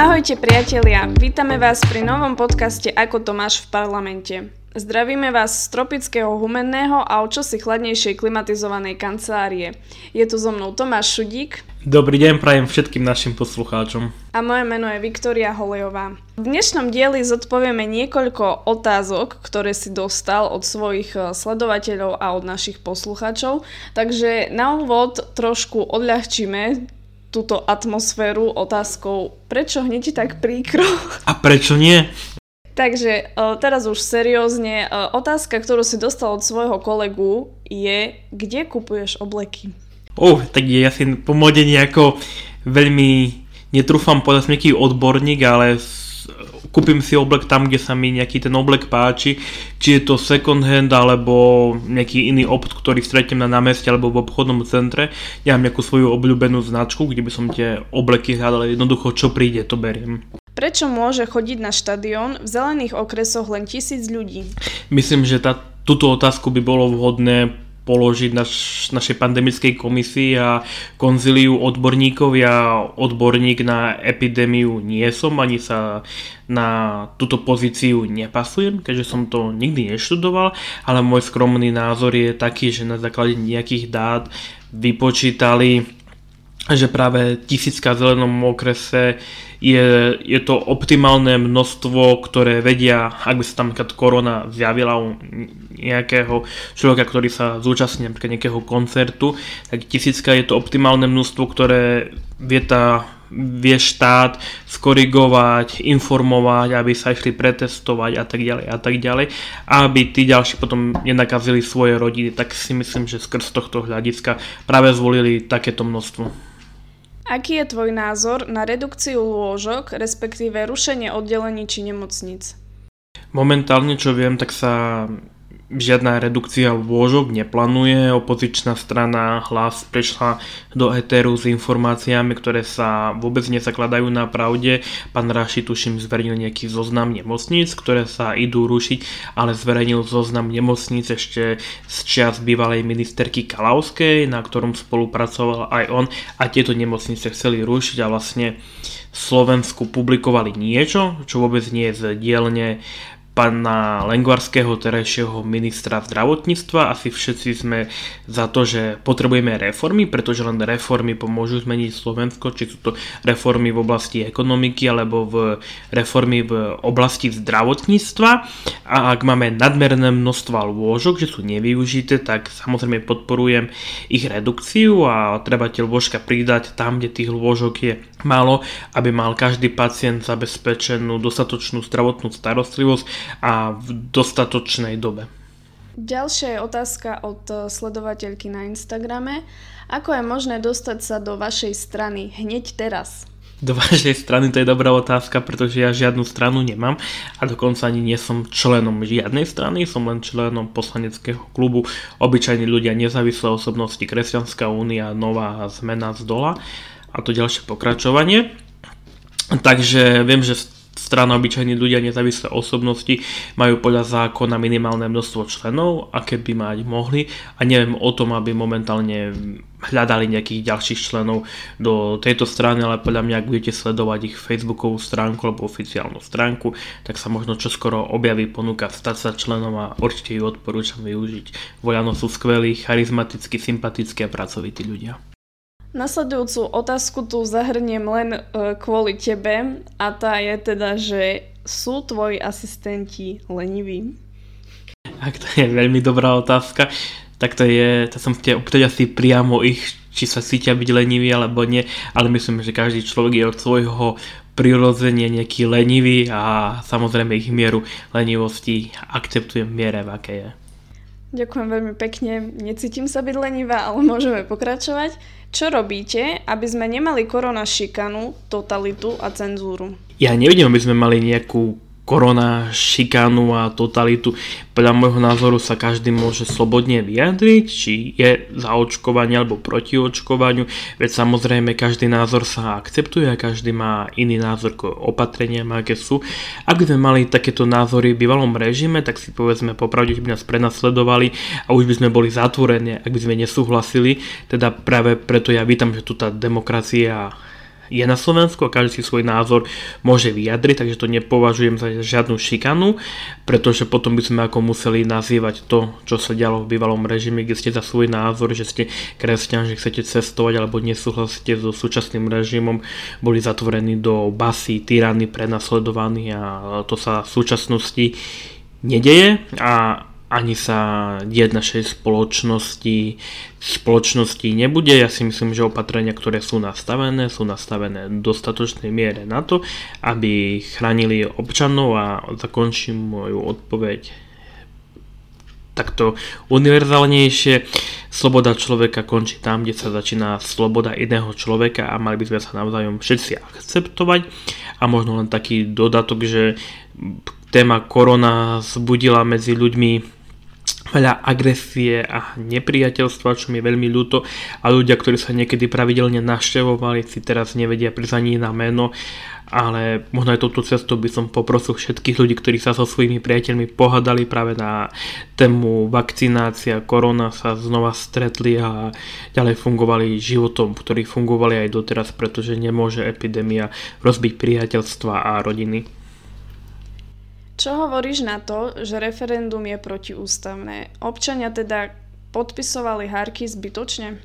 Ahojte priatelia, vítame vás pri novom podcaste Ako to máš v parlamente. Zdravíme vás z tropického humenného a o čosi chladnejšej klimatizovanej kancelárie. Je tu so mnou Tomáš Šudík. Dobrý deň prajem všetkým našim poslucháčom. A moje meno je Viktoria Holejová. V dnešnom dieli zodpovieme niekoľko otázok, ktoré si dostal od svojich eh, sledovateľov a od našich poslucháčov. Takže na úvod trošku odľahčíme túto atmosféru otázkou, prečo hneď tak príkro? A prečo nie? Takže e, teraz už seriózne, e, otázka, ktorú si dostal od svojho kolegu je, kde kupuješ obleky? Oh, tak ja si po mode nejako veľmi netrúfam povedať nejaký odborník, ale kúpim si oblek tam, kde sa mi nejaký ten oblek páči, či je to second hand alebo nejaký iný obchod, ktorý stretnem na námeste alebo v obchodnom centre. Ja mám nejakú svoju obľúbenú značku, kde by som tie obleky hľadal, jednoducho čo príde, to beriem. Prečo môže chodiť na štadión v zelených okresoch len tisíc ľudí? Myslím, že tá, túto otázku by bolo vhodné položiť naš, našej pandemickej komisii a konzíliu odborníkov. Ja odborník na epidémiu nie som, ani sa na túto pozíciu nepasujem, keďže som to nikdy neštudoval, ale môj skromný názor je taký, že na základe nejakých dát vypočítali, že práve tisícka v zelenom okrese je, je to optimálne množstvo, ktoré vedia, ak by sa tam korona zjavila u nejakého človeka, ktorý sa zúčastní napríklad nejakého koncertu, tak tisícka je to optimálne množstvo, ktoré vie, tá, vie štát skorigovať, informovať, aby sa išli pretestovať a tak ďalej a tak ďalej, aby tí ďalší potom nenakazili svoje rodiny, tak si myslím, že skrz tohto hľadiska práve zvolili takéto množstvo. Aký je tvoj názor na redukciu lôžok, respektíve rušenie oddelení či nemocnic? Momentálne, čo viem, tak sa žiadna redukcia lôžok neplánuje. Opozičná strana hlas prešla do eteru s informáciami, ktoré sa vôbec nezakladajú na pravde. Pán Raši tuším zverejnil nejaký zoznam nemocníc, ktoré sa idú rušiť, ale zverejnil zoznam nemocníc ešte z čias bývalej ministerky Kalavskej, na ktorom spolupracoval aj on a tieto nemocnice chceli rušiť a vlastne Slovensku publikovali niečo, čo vôbec nie je z dielne pána Lengvarského, terajšieho ministra zdravotníctva. Asi všetci sme za to, že potrebujeme reformy, pretože len reformy pomôžu zmeniť Slovensko, či sú to reformy v oblasti ekonomiky alebo v reformy v oblasti zdravotníctva. A ak máme nadmerné množstva lôžok, že sú nevyužité, tak samozrejme podporujem ich redukciu a treba tie lôžka pridať tam, kde tých lôžok je málo, aby mal každý pacient zabezpečenú dostatočnú zdravotnú starostlivosť a v dostatočnej dobe. Ďalšia je otázka od eh, sledovateľky na Instagrame. Ako je možné dostať sa do vašej strany hneď teraz? Do vašej strany to je dobrá otázka, pretože ja žiadnu stranu nemám a dokonca ani nie som členom žiadnej strany, som len členom poslaneckého klubu Obyčajní ľudia, nezávislé osobnosti, Kresťanská únia, Nová zmena z dola a to ďalšie pokračovanie. Takže viem, že strana obyčajní ľudia nezávislé osobnosti majú podľa zákona minimálne množstvo členov, aké by mať mohli a neviem o tom, aby momentálne hľadali nejakých ďalších členov do tejto strany, ale podľa mňa, ak budete sledovať ich facebookovú stránku alebo oficiálnu stránku, tak sa možno čoskoro objaví ponuka stať sa členom a určite ju odporúčam využiť. Vojano sú skvelí, charizmatickí, sympatickí a pracovití ľudia. Nasledujúcu otázku tu zahrniem len e, kvôli tebe a tá je teda, že sú tvoji asistenti leniví? Ak to je veľmi dobrá otázka, tak to je, to som chcel opýtať asi priamo ich, či sa cítia byť leniví alebo nie, ale myslím, že každý človek je od svojho prirodzenia nejaký lenivý a samozrejme ich mieru lenivosti akceptujem v miere, v aké je. Ďakujem veľmi pekne, necítim sa byť lenivá, ale môžeme pokračovať. Čo robíte, aby sme nemali korona šikanu, totalitu a cenzúru? Ja nevidím, aby sme mali nejakú korona, šikánu a totalitu. Podľa môjho názoru sa každý môže slobodne vyjadriť, či je za očkovanie alebo proti očkovaniu, veď samozrejme každý názor sa akceptuje a každý má iný názor k opatreniam, aké sú. Ak by sme mali takéto názory v bývalom režime, tak si povedzme popravde, by nás prenasledovali a už by sme boli zatvorení, ak by sme nesúhlasili. Teda práve preto ja vítam, že tu tá demokracia je na Slovensku a každý si svoj názor môže vyjadriť, takže to nepovažujem za žiadnu šikanu, pretože potom by sme ako museli nazývať to, čo sa dialo v bývalom režime, kde ste za svoj názor, že ste kresťan, že chcete cestovať alebo nesúhlasíte so súčasným režimom, boli zatvorení do basy, tyrany, prenasledovaní a to sa v súčasnosti nedeje. A ani sa dieť našej spoločnosti, spoločnosti nebude. Ja si myslím, že opatrenia, ktoré sú nastavené, sú nastavené v dostatočnej miere na to, aby chránili občanov a zakončím moju odpoveď takto univerzálnejšie. Sloboda človeka končí tam, kde sa začína sloboda iného človeka a mali by sme sa navzájom všetci akceptovať. A možno len taký dodatok, že téma korona zbudila medzi ľuďmi veľa agresie a nepriateľstva, čo mi je veľmi ľúto a ľudia, ktorí sa niekedy pravidelne naštevovali, si teraz nevedia prizaní na meno, ale možno aj touto cestou by som poprosil všetkých ľudí, ktorí sa so svojimi priateľmi pohadali práve na tému vakcinácia, korona sa znova stretli a ďalej fungovali životom, ktorí fungovali aj doteraz, pretože nemôže epidémia rozbiť priateľstva a rodiny. Čo hovoríš na to, že referendum je protiústavné? Občania teda podpisovali hárky zbytočne?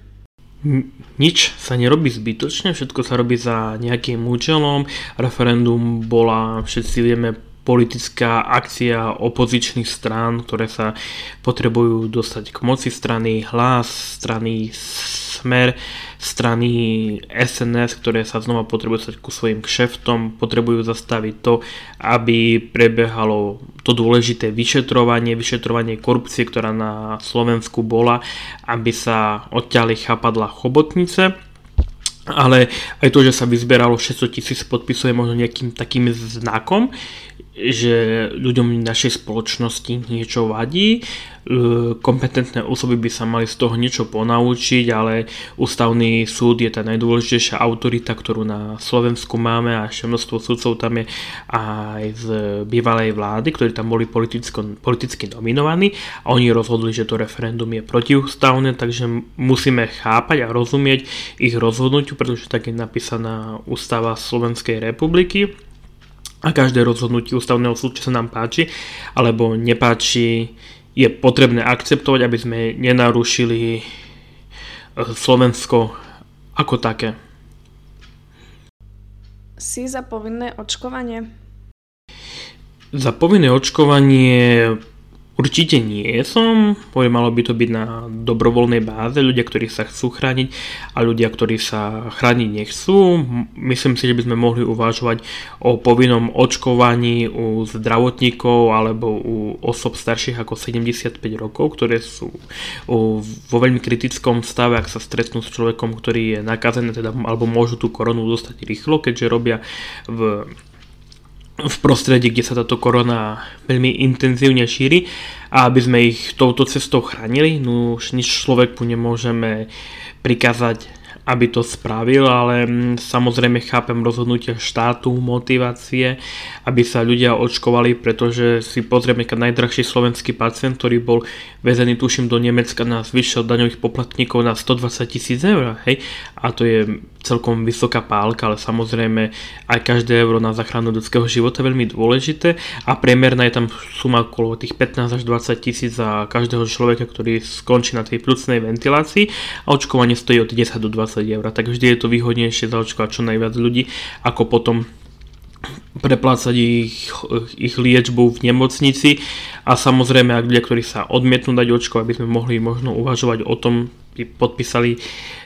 Nič sa nerobí zbytočne, všetko sa robí za nejakým účelom. Referendum bola, všetci vieme, politická akcia opozičných strán, ktoré sa potrebujú dostať k moci strany hlas, strany smer, strany SNS, ktoré sa znova potrebujú stať ku svojim kšeftom, potrebujú zastaviť to, aby prebehalo to dôležité vyšetrovanie, vyšetrovanie korupcie, ktorá na Slovensku bola, aby sa odťali chápadla chobotnice. Ale aj to, že sa vyzberalo 600 tisíc podpisov je možno nejakým takým znakom, že ľuďom našej spoločnosti niečo vadí, kompetentné osoby by sa mali z toho niečo ponaučiť, ale ústavný súd je tá najdôležitejšia autorita, ktorú na Slovensku máme a ešte množstvo súdcov tam je aj z bývalej vlády, ktorí tam boli politicky nominovaní a oni rozhodli, že to referendum je protiústavné, takže musíme chápať a rozumieť ich rozhodnutiu, pretože tak je napísaná ústava Slovenskej republiky. A každé rozhodnutie ústavného súdu, čo sa nám páči alebo nepáči, je potrebné akceptovať, aby sme nenarušili e, Slovensko ako také. Si za povinné očkovanie? Za povinné očkovanie Určite nie som, poviem, malo by to byť na dobrovoľnej báze, ľudia, ktorí sa chcú chrániť a ľudia, ktorí sa chrániť nechcú. Myslím si, že by sme mohli uvažovať o povinnom očkovaní u zdravotníkov alebo u osob starších ako 75 rokov, ktoré sú vo veľmi kritickom stave, ak sa stretnú s človekom, ktorý je nakazený, teda, alebo môžu tú koronu dostať rýchlo, keďže robia v v prostredí, kde sa táto korona veľmi intenzívne šíri a aby sme ich touto cestou chránili, no už nič človeku nemôžeme prikázať aby to spravil, ale mm, samozrejme chápem rozhodnutia štátu, motivácie, aby sa ľudia očkovali, pretože si pozrieme, keď najdrahší slovenský pacient, ktorý bol vezený tuším do Nemecka na zvyššie daňových poplatníkov na 120 tisíc eur, hej, a to je celkom vysoká pálka, ale samozrejme aj každé euro na záchranu ľudského života je veľmi dôležité a priemerná je tam suma okolo tých 15 až 20 tisíc za každého človeka, ktorý skončí na tej plúcnej ventilácii a očkovanie stojí od 10 do 20 20 eur, tak vždy je to výhodnejšie zaočkovať čo najviac ľudí, ako potom preplácať ich, ich liečbu v nemocnici a samozrejme ak ľudia, ktorí sa odmietnú dať očko, aby sme mohli možno uvažovať o tom, podpísali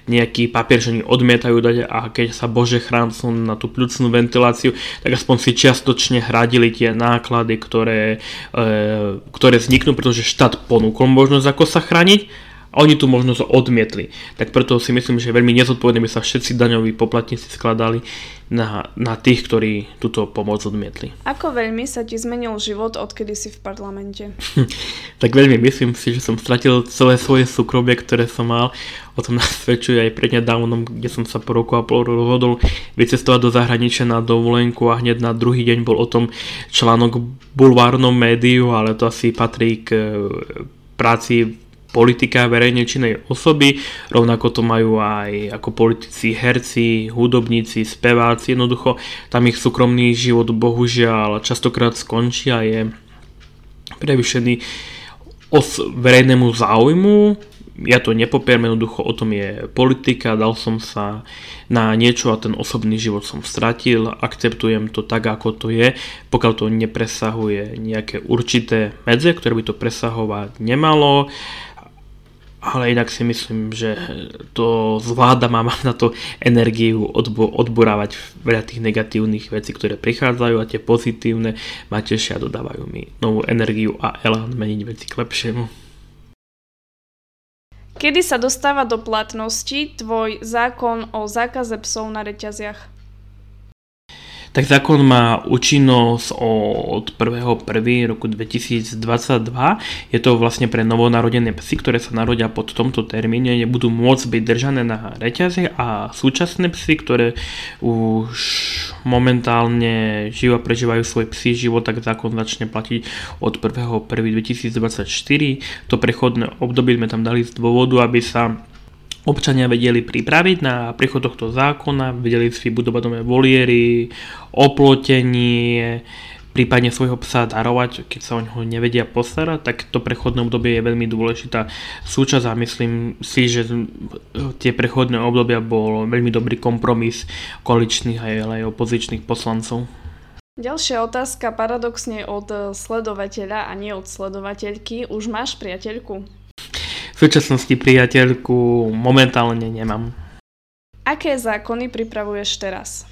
nejaký papier, že oni odmietajú dať a keď sa bože chráncú na tú pľucnú ventiláciu, tak aspoň si čiastočne hradili tie náklady, ktoré, e, ktoré vzniknú, pretože štát ponúkol možnosť ako sa chrániť a oni tú možnosť odmietli. Tak preto si myslím, že veľmi nezodpovedne by sa všetci daňoví poplatníci skladali na, na tých, ktorí túto pomoc odmietli. Ako veľmi sa ti zmenil život, odkedy si v parlamente? tak veľmi myslím si, že som stratil celé svoje súkromie, ktoré som mal. O tom nasvedčuje aj prednedávnom, kde som sa po roku a pol rozhodol vycestovať do zahraničia na dovolenku a hneď na druhý deň bol o tom článok v bulvárnom médiu, ale to asi patrí k práci politika verejne činnej osoby, rovnako to majú aj ako politici, herci, hudobníci, speváci, jednoducho tam ich súkromný život bohužiaľ častokrát skončí a je prevyšený os verejnému záujmu, ja to nepopieram, jednoducho o tom je politika, dal som sa na niečo a ten osobný život som stratil, akceptujem to tak, ako to je, pokiaľ to nepresahuje nejaké určité medze, ktoré by to presahovať nemalo, ale inak si myslím, že to zvláda má na to energiu odbo- odborávať veľa tých negatívnych vecí, ktoré prichádzajú a tie pozitívne ma tešia dodávajú mi novú energiu a elán meniť veci k lepšiemu. Kedy sa dostáva do platnosti tvoj zákon o zákaze psov na reťaziach? Tak zákon má účinnosť od 1.1. roku 2022. Je to vlastne pre novonarodené psy, ktoré sa narodia pod tomto termíne, nebudú môcť byť držané na reťaze a súčasné psy, ktoré už momentálne žijú a prežívajú svoj psí život, tak zákon začne platiť od 1.1.2024. To prechodné obdobie sme tam dali z dôvodu, aby sa občania vedeli pripraviť na príchod tohto zákona, vedeli si budovať nové voliery, oplotenie, prípadne svojho psa darovať, keď sa o neho nevedia postarať, tak to prechodné obdobie je veľmi dôležitá súčasť a myslím si, že tie prechodné obdobia bol veľmi dobrý kompromis koaličných aj opozičných poslancov. Ďalšia otázka paradoxne od sledovateľa a nie od sledovateľky. Už máš priateľku? Súčasnosti priateľku momentálne nemám. Aké zákony pripravuješ teraz?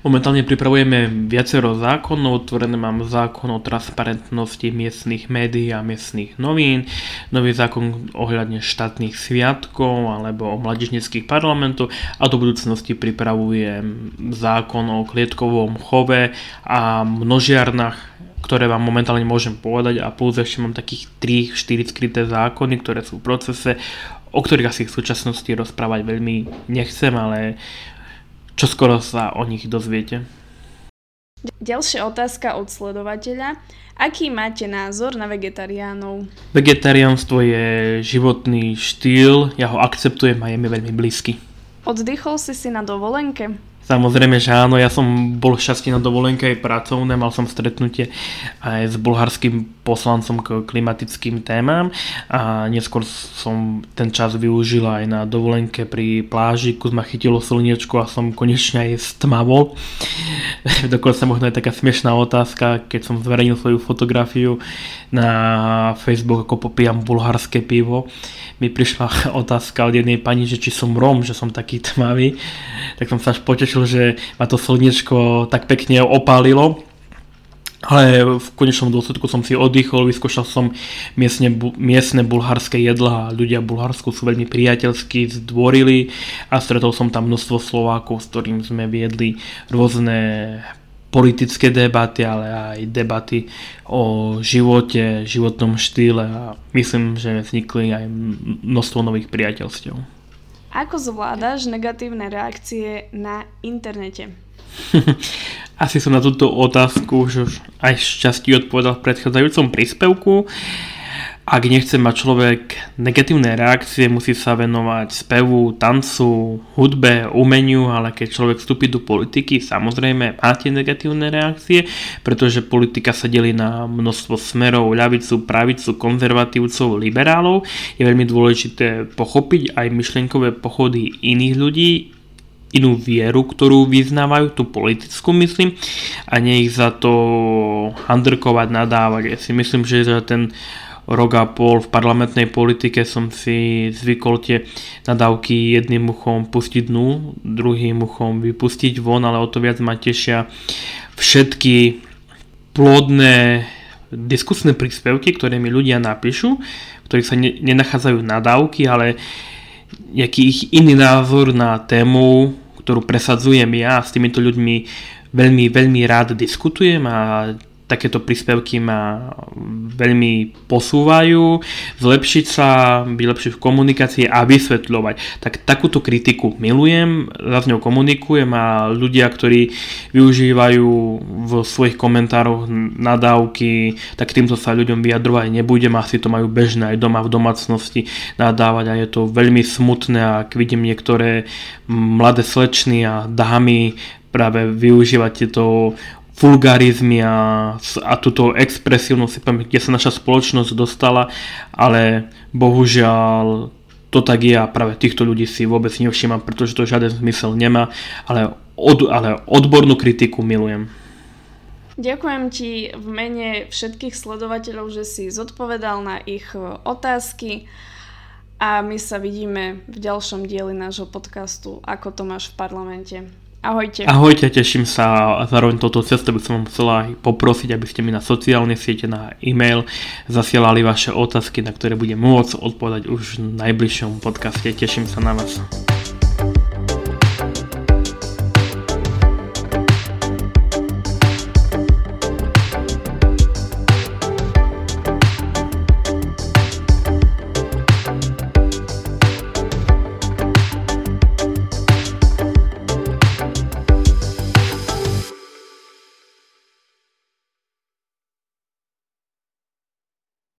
Momentálne pripravujeme viacero zákonov, otvorené mám zákon o transparentnosti miestnych médií a miestnych novín, nový zákon ohľadne štátnych sviatkov alebo o mladížnických parlamentov a do budúcnosti pripravujem zákon o klietkovom chove a množiarnách ktoré vám momentálne môžem povedať a plus ešte mám takých 3-4 skryté zákony, ktoré sú v procese, o ktorých asi v súčasnosti rozprávať veľmi nechcem, ale čo skoro sa o nich dozviete. Ďalšia otázka od sledovateľa. Aký máte názor na vegetariánov? Vegetariánstvo je životný štýl, ja ho akceptujem a je mi veľmi blízky. Oddychol si si na dovolenke? Samozrejme, že áno, ja som bol šťastný na dovolenke aj pracovné, mal som stretnutie aj s bulharským poslancom k klimatickým témam a neskôr som ten čas využil aj na dovolenke pri pláži, kus ma chytilo slniečko a som konečne aj stmavol. Dokonca možno je taká smiešná otázka, keď som zverejnil svoju fotografiu na Facebook, ako popíjam bulharské pivo mi prišla otázka od jednej pani, že či som Rom, že som taký tmavý, tak som sa až potešil, že ma to slnečko tak pekne opálilo. Ale v konečnom dôsledku som si oddychol, vyskúšal som miestne, miestne bulharské jedlá. Ľudia v Bulharsku sú veľmi priateľskí, zdvorili a stretol som tam množstvo Slovákov, s ktorým sme viedli rôzne politické debaty, ale aj debaty o živote, životnom štýle a myslím, že vznikli aj množstvo nových priateľstiev. Ako zvládaš negatívne reakcie na internete? Asi som na túto otázku už aj šťastí odpovedal v predchádzajúcom príspevku. Ak nechce mať človek negatívne reakcie, musí sa venovať spevu, tancu, hudbe, umeniu, ale keď človek vstúpi do politiky, samozrejme máte negatívne reakcie, pretože politika sa delí na množstvo smerov, ľavicu, pravicu, konzervatívcov, liberálov. Je veľmi dôležité pochopiť aj myšlienkové pochody iných ľudí, inú vieru, ktorú vyznávajú, tú politickú myslím, a nie ich za to handrkovať, nadávať. Ja si myslím, že ten rok a pol v parlamentnej politike som si zvykol tie nadávky jedným uchom pustiť dnu, druhým uchom vypustiť von, ale o to viac ma tešia všetky plodné diskusné príspevky, ktoré mi ľudia napíšu, v ktorých sa ne, nenachádzajú nadávky, ale nejaký ich iný názor na tému, ktorú presadzujem ja s týmito ľuďmi veľmi, veľmi rád diskutujem a takéto príspevky ma veľmi posúvajú, zlepšiť sa, byť lepšie v komunikácii a vysvetľovať. Tak takúto kritiku milujem, za ňou komunikujem a ľudia, ktorí využívajú v svojich komentároch nadávky, tak týmto sa ľuďom vyjadrovať nebudem, asi to majú bežné aj doma v domácnosti nadávať a je to veľmi smutné, ak vidím niektoré mladé slečny a dámy práve využívať tieto vulgarizmy a, a túto expresívnu kde sa naša spoločnosť dostala, ale bohužiaľ to tak je a práve týchto ľudí si vôbec nevšímam, pretože to žiaden zmysel nemá, ale, od, ale odbornú kritiku milujem. Ďakujem ti v mene všetkých sledovateľov, že si zodpovedal na ich otázky a my sa vidíme v ďalšom dieli nášho podcastu Ako to máš v parlamente. Ahojte. Ahojte, teším sa a zároveň toto cesto by som vám chcela poprosiť, aby ste mi na sociálne siete, na e-mail zasielali vaše otázky, na ktoré budem môcť odpovedať už v najbližšom podcaste. Teším sa na vás.